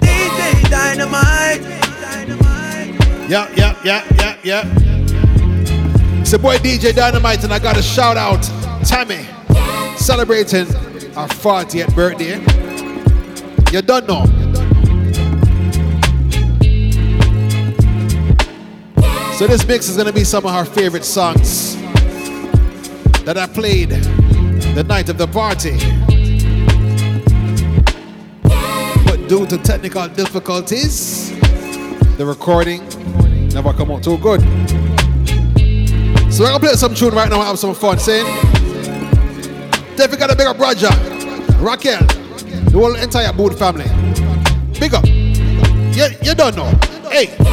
DJ Dynamite. Yeah, yeah, yeah, yeah, yeah. It's your boy DJ Dynamite, and I got a shout out Tammy celebrating our 40th birthday. You don't know. So this mix is gonna be some of her favorite songs that I played the night of the party. But due to technical difficulties, the recording never come out too good. So we're gonna play some tune right now and have some fun. Saying, Definitely got a big up Roger, Raquel, the whole entire Boot family. Big up. You, you don't know. Hey.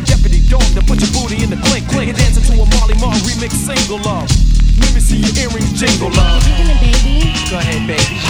Instinct. They call me Deputy Dog to put your booty in the clink. clink. You're dancing to a Molly Marr remix single love. Let me see your earrings jingle love. Baby, Go ahead, baby.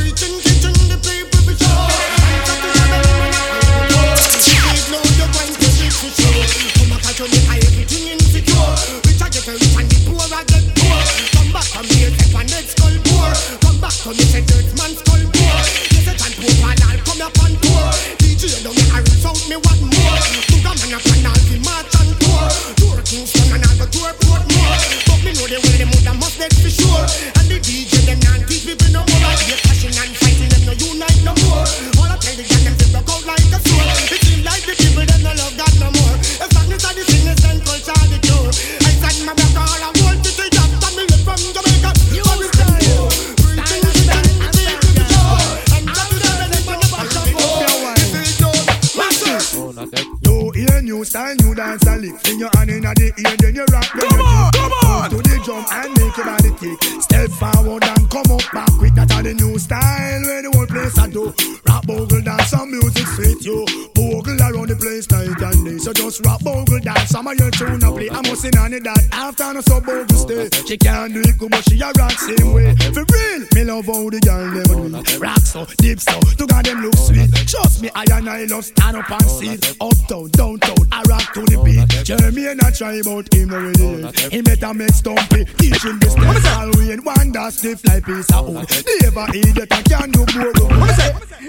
Actually, I everything insecure. Rich I get rich and the poor are get poor. Come back from here, step on that skull poor. Come back from me, say dirt man skull poor. Yes, I can poor, and I'll come up on poor. DJ, don't get a rich out me what more. Of your tune a play. I must in on it that after no so bogle stay. She can't do it good, but she a rock same way. For real, me love how the girl them do it. Rock so, deep so, to God them look sweet. Me, I and I love stand up and see. Uptown, downtown, I rock to the beat. Jeremy and I try about him already. He better make stumpy, teach this step. All we in one that stiff like piece of wood. Never idiot, I can do more.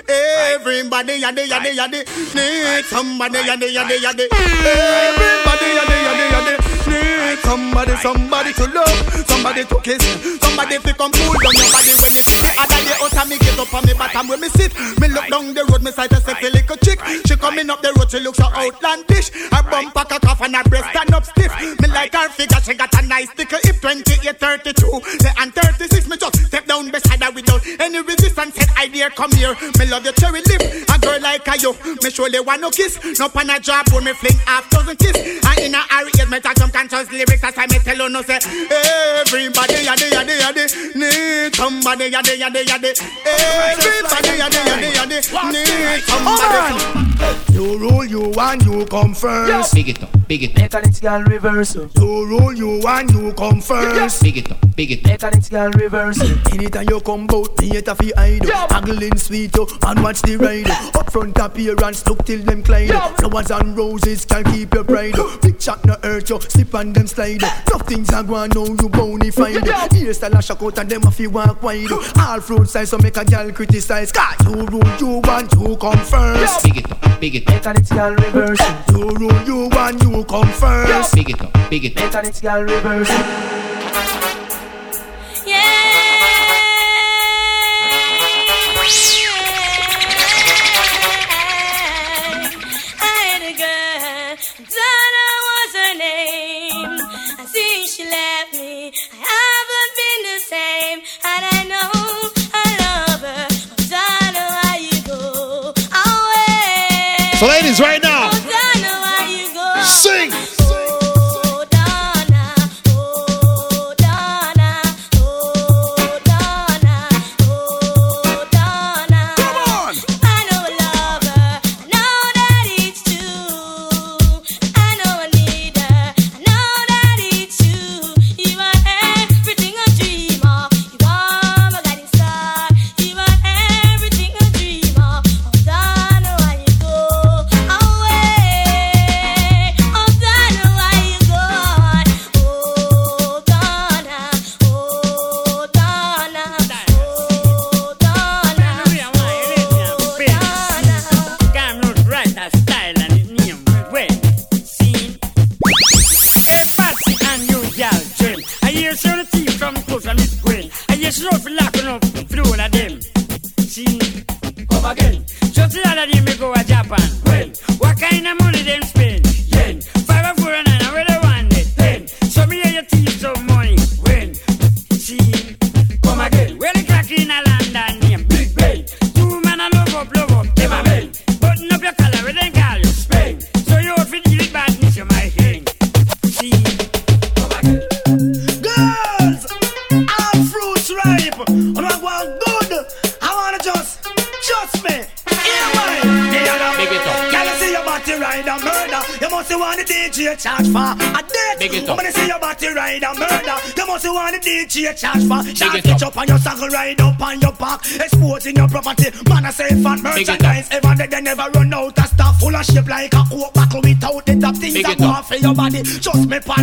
Everybody yaddy yaddy yaddy need somebody yaddy yaddy yaddy. Everybody yaddy yaddy yaddy need somebody, somebody to love, somebody to kiss, somebody to come cool down your body when me sit. Other day out and me get up on me bottom where me sit. Me look down the road, me sight a sexy little chick. She coming up the road, she looks so outlandish. Her bumper cock off and her breast stand up stiff. Me like her figure, she got a nice little hip. 28, 32, say, and 36. Me just step down beside her without any resistance. Said, I dare come here. Me love your cherry lip. A girl like a you, me surely want no kiss. No pan a job me fling half dozen kiss. And in a hurry, me talk some conscious lyrics. That's why me tell you no say, everybody, yadi, yadi, yadi, need somebody, yadi, yadi, yadi. Everybody, yadi, yadi, yadi, need somebody. You rule, you and you come first. Big it up, big it up, Mechanics girl reverse. You rule, you and you come first. big it up, big it up. Mechanics girl reverse. Anytime you come bout me, it a fi hide Haggling sweet you and watch the ride Up front appearance, look till them glide Flowers and roses can keep your pride Big chat no hurt you, slip on them slide. Tough things are going now, you bonified Hairstyle a shock out and them a fi walk wide. All fruit size so make a girl criticize. Cause you rule, you want you come first. Big it up, big it up, Mechanics girl reverse. You rule, you want you come first. Big it up, big it up. Mechanics girl reverse. So, ladies, right now,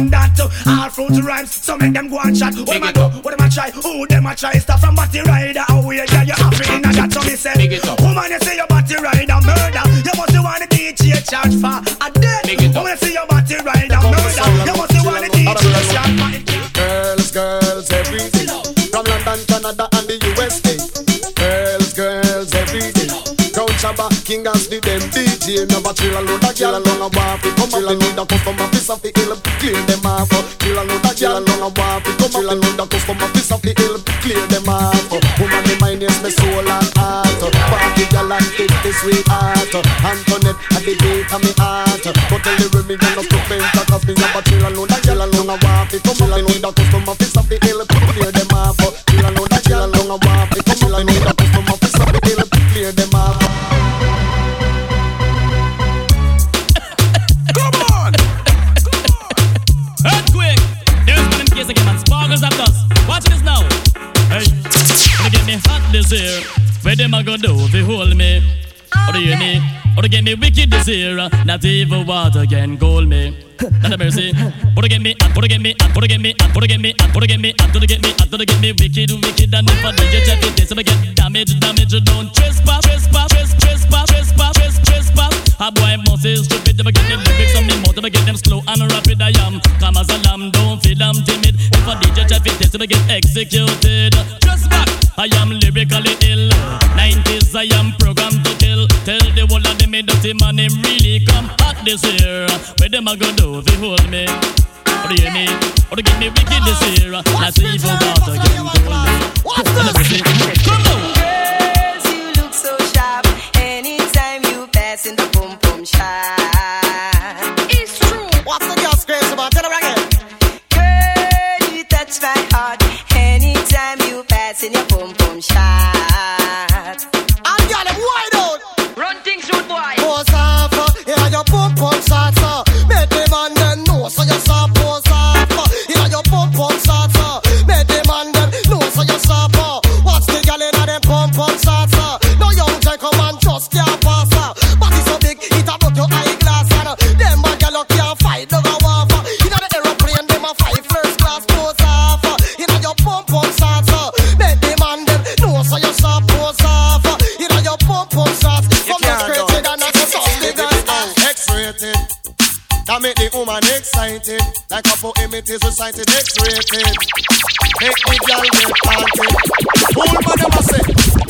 Just that. All fruits rhymes, so make them go and chat. What Big them a it do? What them a try? Who them a try? Stuff from body rider. How we yeah, you it in a that. So me say, Big it up. woman, you say your body rider murder. You must want the DJ charge for a dead. Big it up. Woman, you say your body rider murder. You must want the DJ charge for a Girls, girls, every day. From London, Canada, and the USA. Girls, girls, every day. Count Shabba, King and the them DJ. Never chill a load of gyal along the sweetheart. Uh, Antoinette, at the beat of me heart. Uh. But tell the women, you know, to paint, cause me have a chill a load of gyal along a walk. Come up, they need a customer, piece of the hill, clear them off. Uh. Chill a load of gyal along a walk. Come up, they need a customer, piece of the hill, clear them off. Come on. Earthquake! There's one in case again, man. Sparkles of dust. Watch this now. Hey, they get me hot this year. Where them a go do if you hold me? Or do you me? Oh, or to get me? Wicked this year, not even water can cool me. Not a mercy. Oh, or to get me, or to get me, or to get me, to get me, to get me, to get me, to get me? Wicked, wicked, and if I DJ check it, this I get damage, damage, don't trespass, trespass, trespass, trespass, trespass, trespass. A boy must is stupid, if I get them lyrics on me mouth, if I get them slow and rapid, I am calm as a lamb, don't feel I'm timid. If I DJ check it, this I get executed. Just back, I am lyrically ill. 90s, I am programmed to kill. Tell the whole of them, dirty man, him really come hot this year. Where them a go do if hold me? Or do you hear me? Or to get me wicked this year? Not even water can cool me. Let me see. Come on. Woman excited. Like a poem it is recited X-rated. Make the girl get panted. Fool man them a say.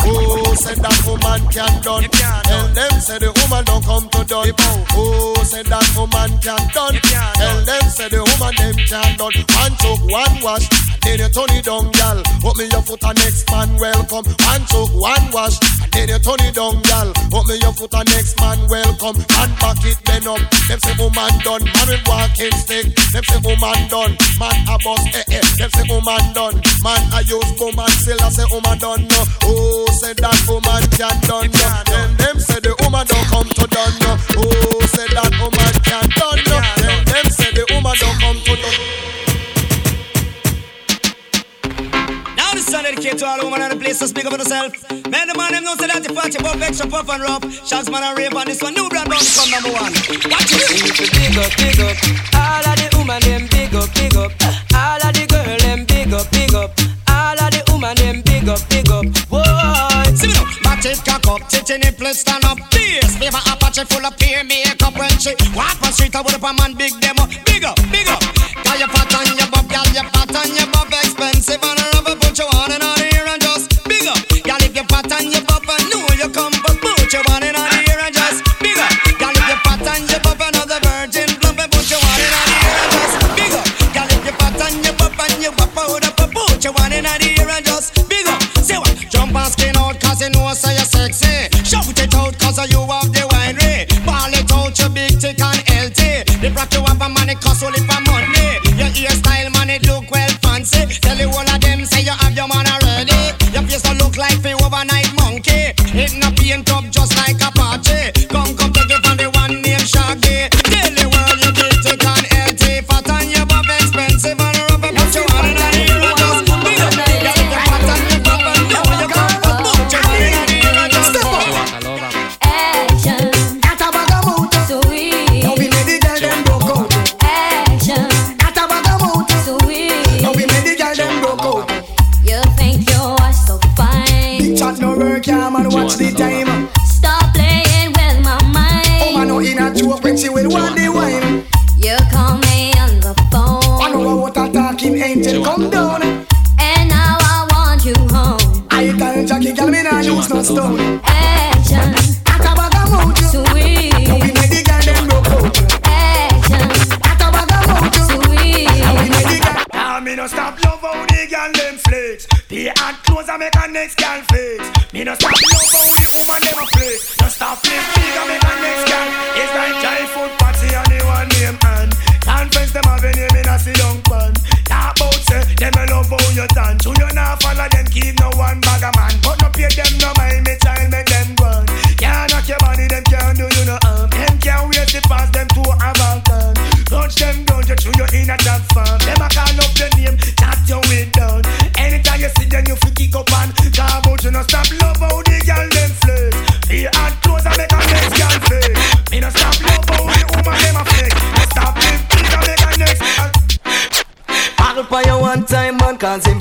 Oh, said that woman can done. Tell them say the woman don't come to done. Oh, said that woman can done. Tell them say the woman them can done. One took one wash. Then you turn it down, gal. Put me your foot and next man welcome. One took one wash. Then you turn it down, gal. Put me your foot and next man welcome. And back it then up. Them say woman done. Man with walking stick. Them say woman done. Man a bus eh eh. Them say woman done. Man a use woman still I say woman done. No. Oh, say that woman can done. No. Then them say the woman don't come to done. No. Oh, say that woman can done. No. Then them say the woman don't come to done. Now this song dedicated to all women and the place to speak up for yourself. Man, the man them know say that you fat, you pop extra puff and rough. Shots man and rape on this one. New brand bound to come number one. Watch it. Big up, big up. All of the woman them big up, big up. All of the girl them big up, titty nipple stand up. Fierce, favor Apache full of peer makeup when she walk on street. I would up a man big demo. Big up,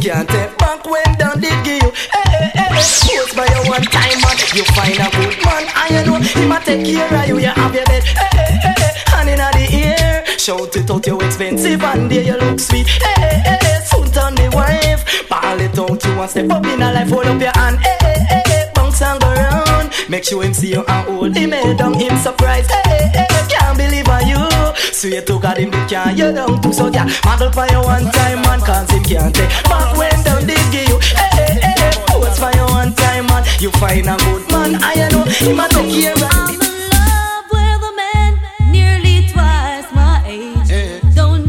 can't take back when down did give you. Eh, eh, eh, hey, hey, hey, pose for your one time man, you find a good man, you know. Him a take care of you, you have your bed. Hey, hey, hey, hey, hand in the ear, shout it out, you expensive, and there you look sweet. Hey, hey, hey, hey, soon turn the wife, ball it out, you want step up in a life, hold up your hand. Hey, hey, hey, hey, bounce and go round, make sure him see you and hold him head down, him surprised. Hey, hey, hey, can't believe on you. Swear to God, him big can't you down too so yeah. Model for you one time man, cause him can't take back when down they give you. Eh, eh, eh, hey, hey, hey, pose for you one time man, you find a good man, I know him a take care of. I'm in love with a man nearly twice my age. Don't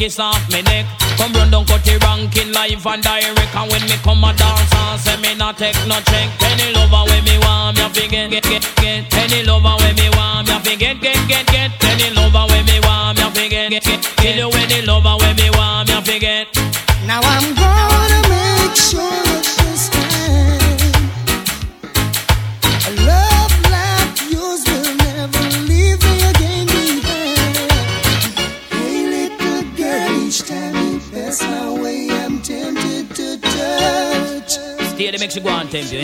kiss off me neck. Come run down, cut the ranking live and direct. And when me come a dance I say me not take no check. Any lover when me want, me fi get, get, get, get. Any lover when me want, me fi get, get, get, get. Any lover when me want, me fi get, get, get. Kill you any lover when me want, me fi get. Now I'm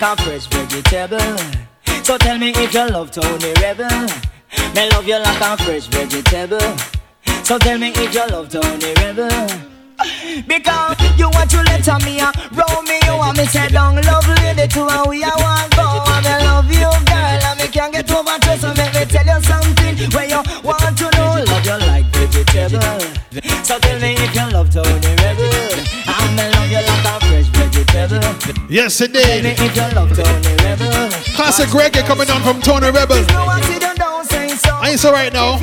like a fresh vegetable. So tell me if you love Tony Rebel. Me love you like a fresh vegetable. So tell me if you love Tony Rebel. Because you want to let me and roll me you want me say down love lady to and we are one go and I love you girl and me can't get over to so make me tell you something where you want to know love you like vegetable so tell me if you love Tony Rebel Yes, indeed. Classic reggae coming on from Tony Rebel. I ain't so right now.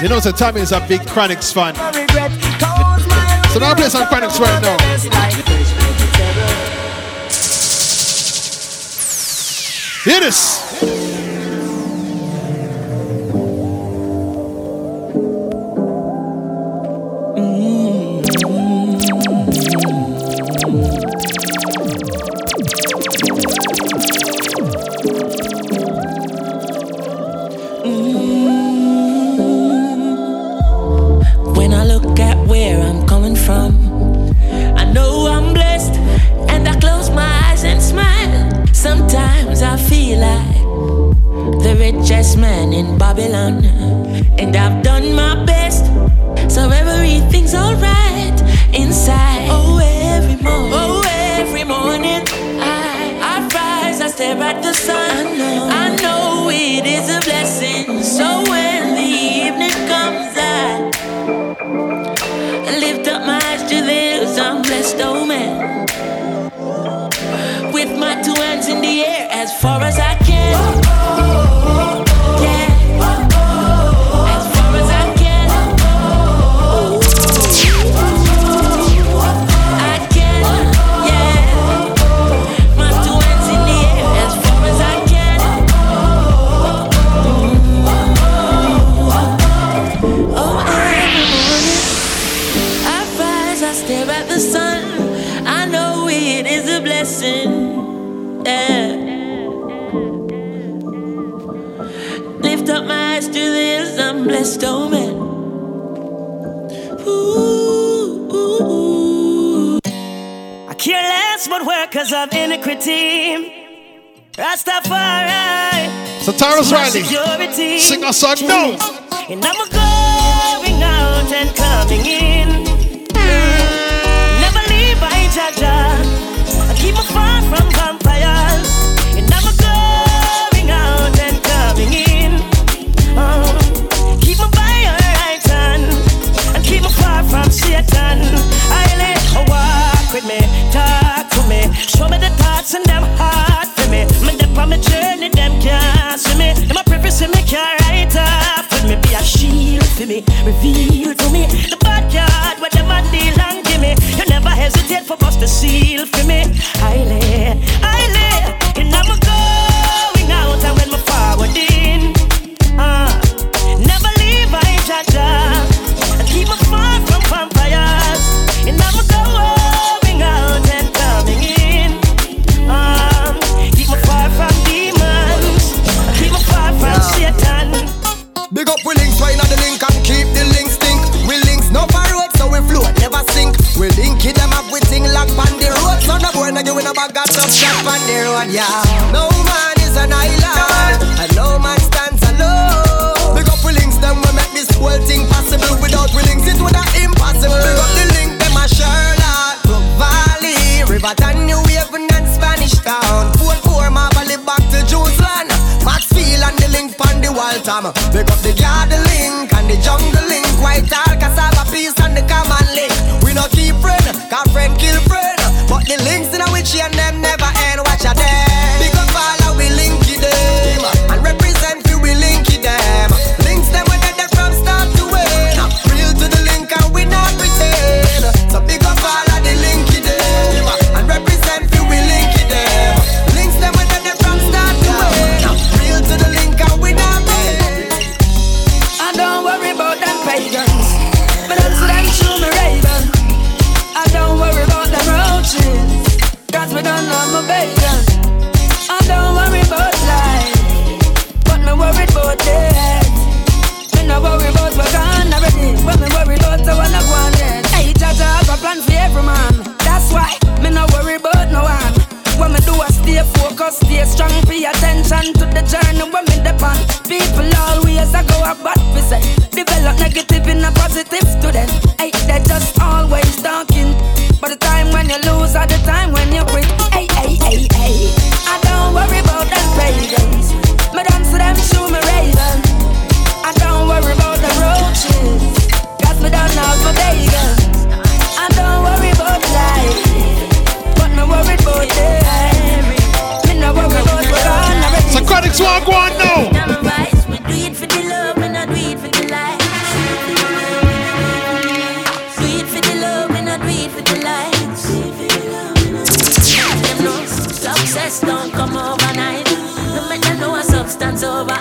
You know, so Tommy is a big Chronixx fan. So now I play some Chronixx right now. Hear this. I feel like the richest man in Babylon. And I've done my best, so everything's alright inside. Oh, every morning, oh, every morning, I, I rise, I stare at the sun. I know, I know it is a blessing. So when the evening comes, I lift up my eyes to live. I'm blessed, oh man. Hands in the air as far as I can. I'm blessed, oh man. Ooh, ooh, ooh. I care less what workers of iniquity. Rastafari. So my Riley, security. sing a song now. And I'm going out and coming in. From Satan. I let her walk with me, talk to me. Show me the thoughts and them hard for me. Me dip on my journey, them can't see me. Them a preface me can't write off with me. Be a shield for me, reveal to me the bad card where them a deal and give me. You never hesitate for bust the seal for me. I lay, I lay, boy no bag got some shot on the road. Yeah, no man is an island and no man stands alone. Big up links them we make this whole thing possible. Without we links it would have impossible. Big up the link them a Sherlock, Brook Valley, Riverton, New Haven and Spanish Town. Portmore, Marvally back to Jerusalem. Maxfield and the link on the wall time. Pick up the garden link and the jungle link. White all Cassava Piece and the common link. We no keep friend, cause friend kill friend. But the links which and People always I go about we say Develop negative in a positive student. Hey, they just always talking. But the time when you lose are the time when you quit. Don't come overnight. No know a substance over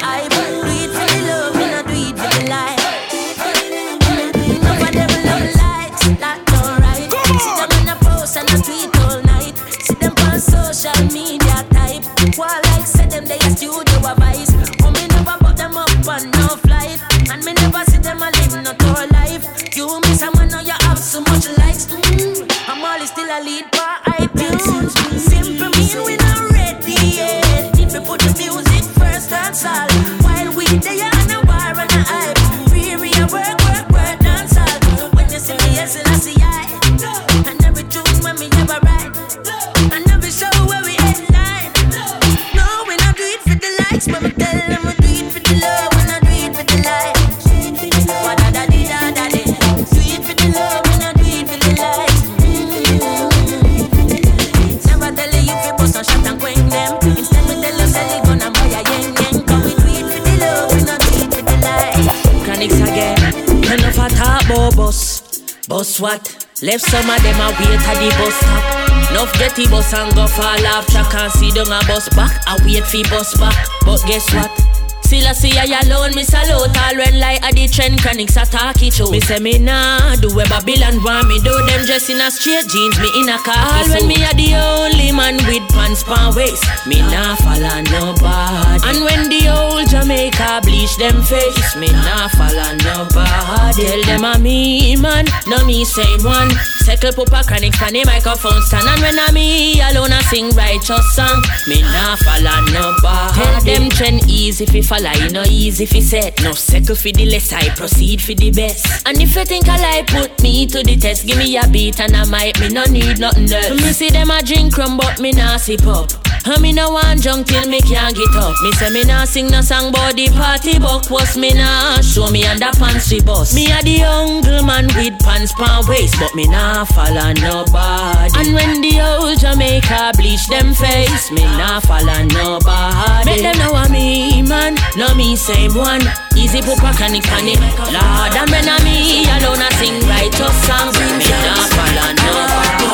Left some of them a wait at the bus stop. Nuff get the bus and go fall off track and see down a bus back. I wait for bus back, but guess what? Still I see I alone, me salute all when like a the trend Chronixx attack show. Me say me nah do where Babylon want me do them dress in a straight jeans, me in a car. All when me a the only man with pants pan waist, me nah follow nobody. And when the old Jamaica bleach them face, me nah follow nobody. Tell them a me man, no me same one. Circle pupa Chronixx pan the microphone stand and when I me alone I sing righteous song, me nah follow nobody. Tell them trend easy fi follow, you know easy fi set. No circle fi the less, I proceed fi the best. And if you think I lie, put me to the test. Give me a beat and I might me no need nothing else. Me see them a drink rum but me nah sip up. And me no want junk till me can't get up. Me say me nah sing no song the party buck was me nah show me underpants we bust. Me a the uncle man with pants pan waist, but me nah follow nobody. And when the old Jamaica bleach them face, me nah follow nobody. Make them know I'm me man, no me same one. Easy put a chronic on it, Lord. And when I'm me alone, I sing righteous songs. Me nah follow nobody.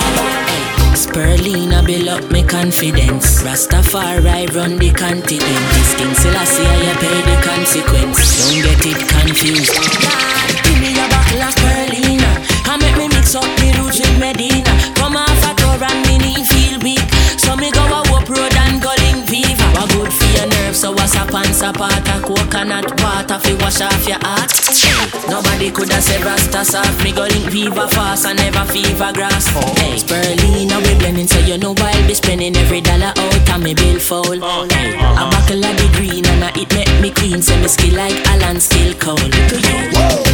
Spirulina build up me confidence. Rastafari run the continent. This king still I pay the consequence. Don't get it confused. God, give me a bottle of spirulina. And make me roots with Medina. What's up and support a coconut water fi wash off your heart. Nobody coulda said Rasta soft. Me go link Viva fast and never fever grass. Oh, hey, Spirulina we blending, so you know I'll be spending every dollar out and me bill foul. Oh, hey, a uh-huh. buckle of the green and I it make me clean, so me skill like Alan still cold.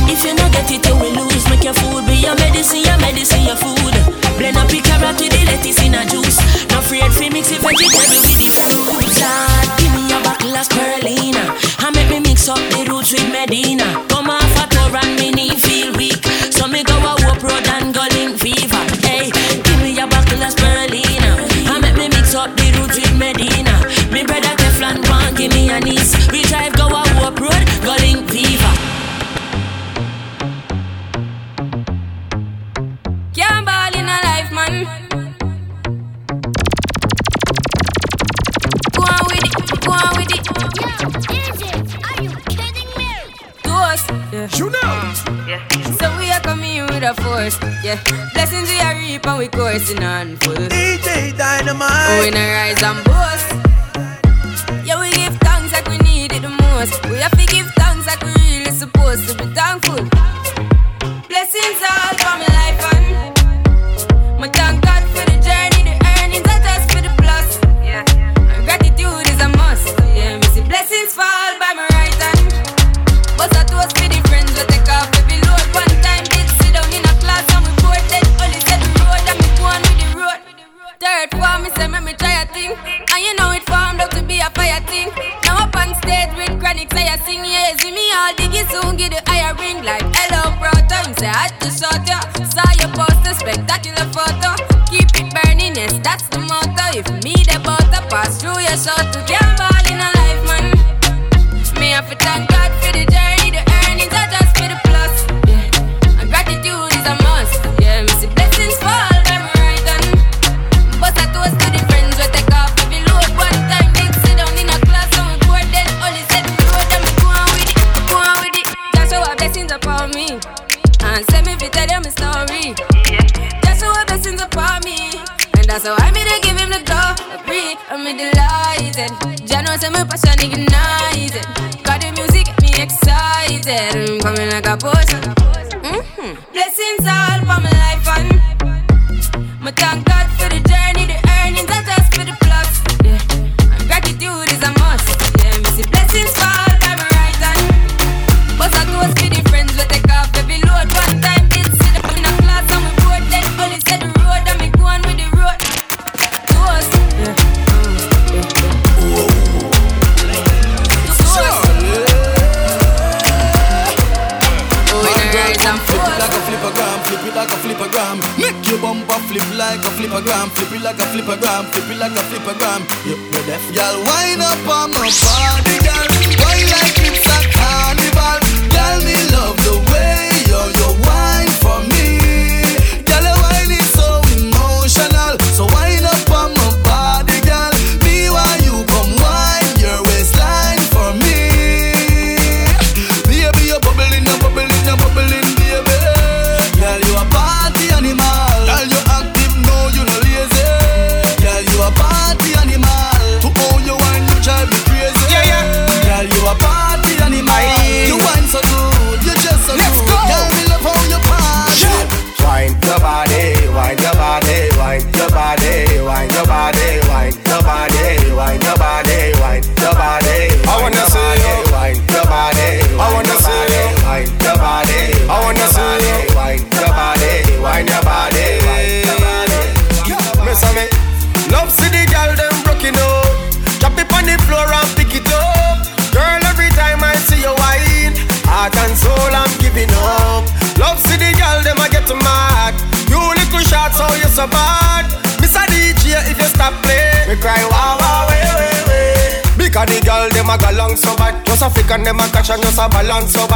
If you no get it, you will lose. Make your food be your medicine, your medicine, your food. Blend up the carrot with the lettuce in a juice. No afraid fi mix it vegetable with the fruit. Lord, give me a bottle of spirulina and make me mix up the roots with Medina. Come off a tour and me knee feel weak, so me go a up road and go link fever. Hey, give me a bottle of spirulina and make me mix up the roots with Medina. You kidding me? To us, yeah. You know. Yeah. So we are coming with a force, yeah. Blessings we are reap and we coursing on full. DJ Dynamite. We not rise and boast. Yeah, we give thanks like we need it the most. We have to give thanks like we really supposed to be thankful. Blessings all for thing. Now up on stage with chronic say I sing, yeah, see me all diggy soon get the higher ring like hello brother. Him say I had to shot ya, saw your poster, spectacular photo. Keep it burning, yes that's the motto. If me the butter pass through your shot to can't ball in a life man. Me have to thank that's I made to give him the glory. I'm me delighted. Jah knows say my passion ignited. Got the music get me excited. I'm coming like a potion. Mm-hmm. Blessings all for my life and my thank and just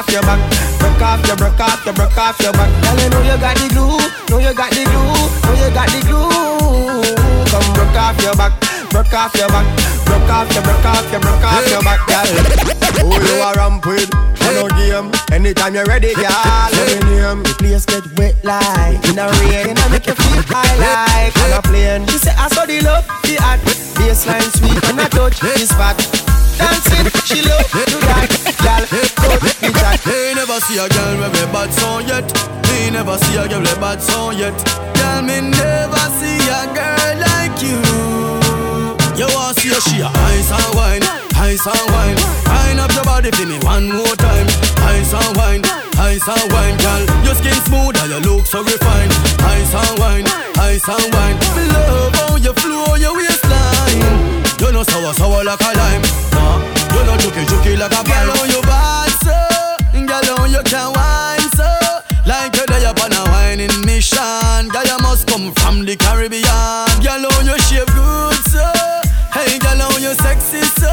off your back, broke off your, broke off your, broke off your back. Girl, you know you got the glue, know you got the glue, know you got the glue. Come broke off your back, broke off your back, broke off your, broke off your, broke off your back, girl. Who you a ramp with? No game. Anytime you're ready, girl. Let me name. The place get wet like in a rain, I make you feel high like on a plane. She say I saw the love, the hot baseline sweet, and I touch this fat. Dancing, she love to that, girl. Touch the jack. Me never see a girl with a bad song yet. Me never see a girl with a bad song yet. Girl, me never see a girl like you. You want see a she a ice and wine, ice and wine. Wine up your body for me one more time. Ice and wine, ice and wine, girl. Your skin smooth and your look so refined. Ice and wine, ice and wine. Me love how you flow your waistline. You know sour sour like a lime. Nah, you know juky juky like a girl. How you bad so, girl how you can wine so. Like you lay up on a whining mission. Girl you must come from the Caribbean. Girl how you shape good so. Hey girl how you sexy so.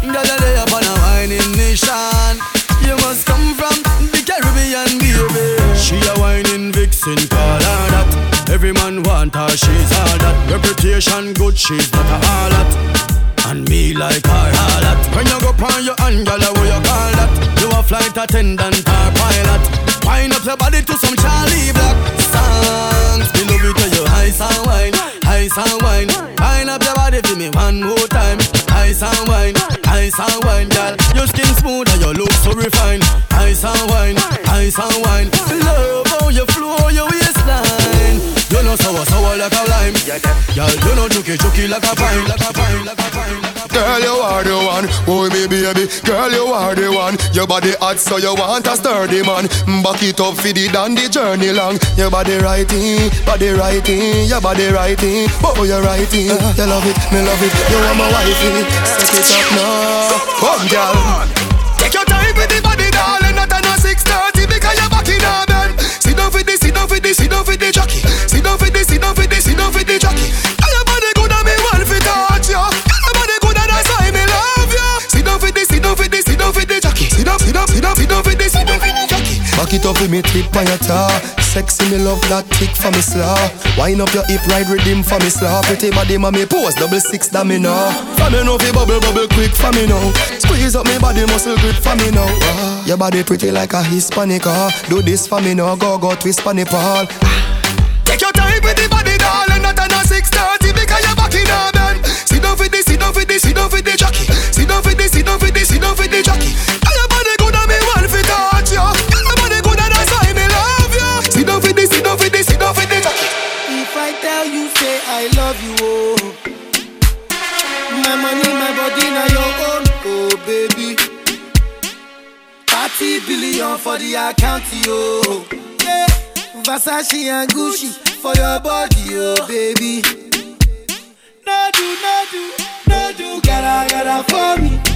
Girl you lay up on a whining mission. You must come from the Caribbean, baby. She a whining vixen, call her that. Every man want her, she's all that. Reputation good, she's not a harlot. And me like her harlot. When you go on your girl, what you call that? You a flight attendant or pilot. Wind up your body to some Charly Black songs. Me love it when you ice and wine, ice and wine. Wind up your body for me one more time. Ice and wine, ice and wine, girl. Your skin smooth and your look so refined. Ice and wine, ice and wine. Love how you flow your waistline. You know sour sour like a lime. Girl, you know juky juky like a pine, like a pine, like a pine. Girl, you are the one, oh me baby. Girl, you are the one. Your body hot, so you want a sturdy man. Back it up for the dandy journey long. Your body righty, body righty, your body righty. Oh, you're righty. You love it, me love it. You are my wifey. Set it up now, come girl. Take your time with the body, darling. Not on a six thirty because you're back in a bed. Sit down for this, sit down for this, sit down for the jockey. Sit down for this, sit down for this, sit down for the jockey. Down, sit down, sit down, sit down for this, sit down for the jockey. Back it up with me tip on your tar. Sexy me love that tick for me slaw. Wind up your hip, ride rhythm for me slaw. Pretty body, mommy pose double six that me know. For me know fi bubble bubble quick for me now. Squeeze up me body muscle grip for me now. Ah, your body pretty like a Hispanic. Ah, do this for me now. Go go twist the pole. Take your time with the body, darling. Not on a six thirty because you're back in a bed. Sit down for this, sit down for this, sit down for the jockey. Sit down for this, sit down for I 30 billion for the account, yo. Yeah. Versace and Gucci for your body, oh baby. No do, no do, no do, gotta, gotta for me.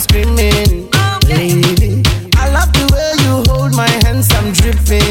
Screaming. Baby, I love the way you hold my hands, I'm dripping.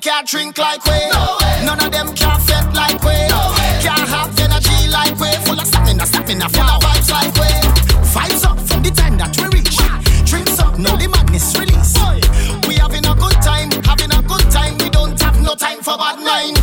can't drink like we. No None of them can't fit like we. No can't have energy like we. Full of stamina, stamina, full wow. of vibes like we. Vibes up from the time that we reach. Drinks up, now the madness release. We having a good time, having a good time. We don't have no time for bad mind.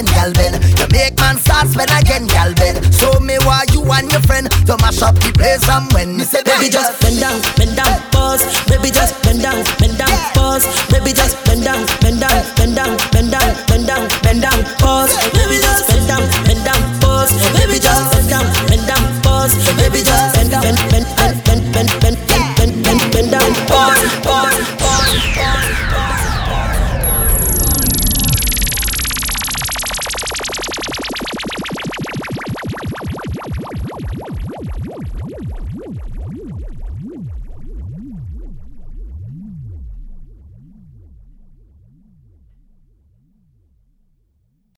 You set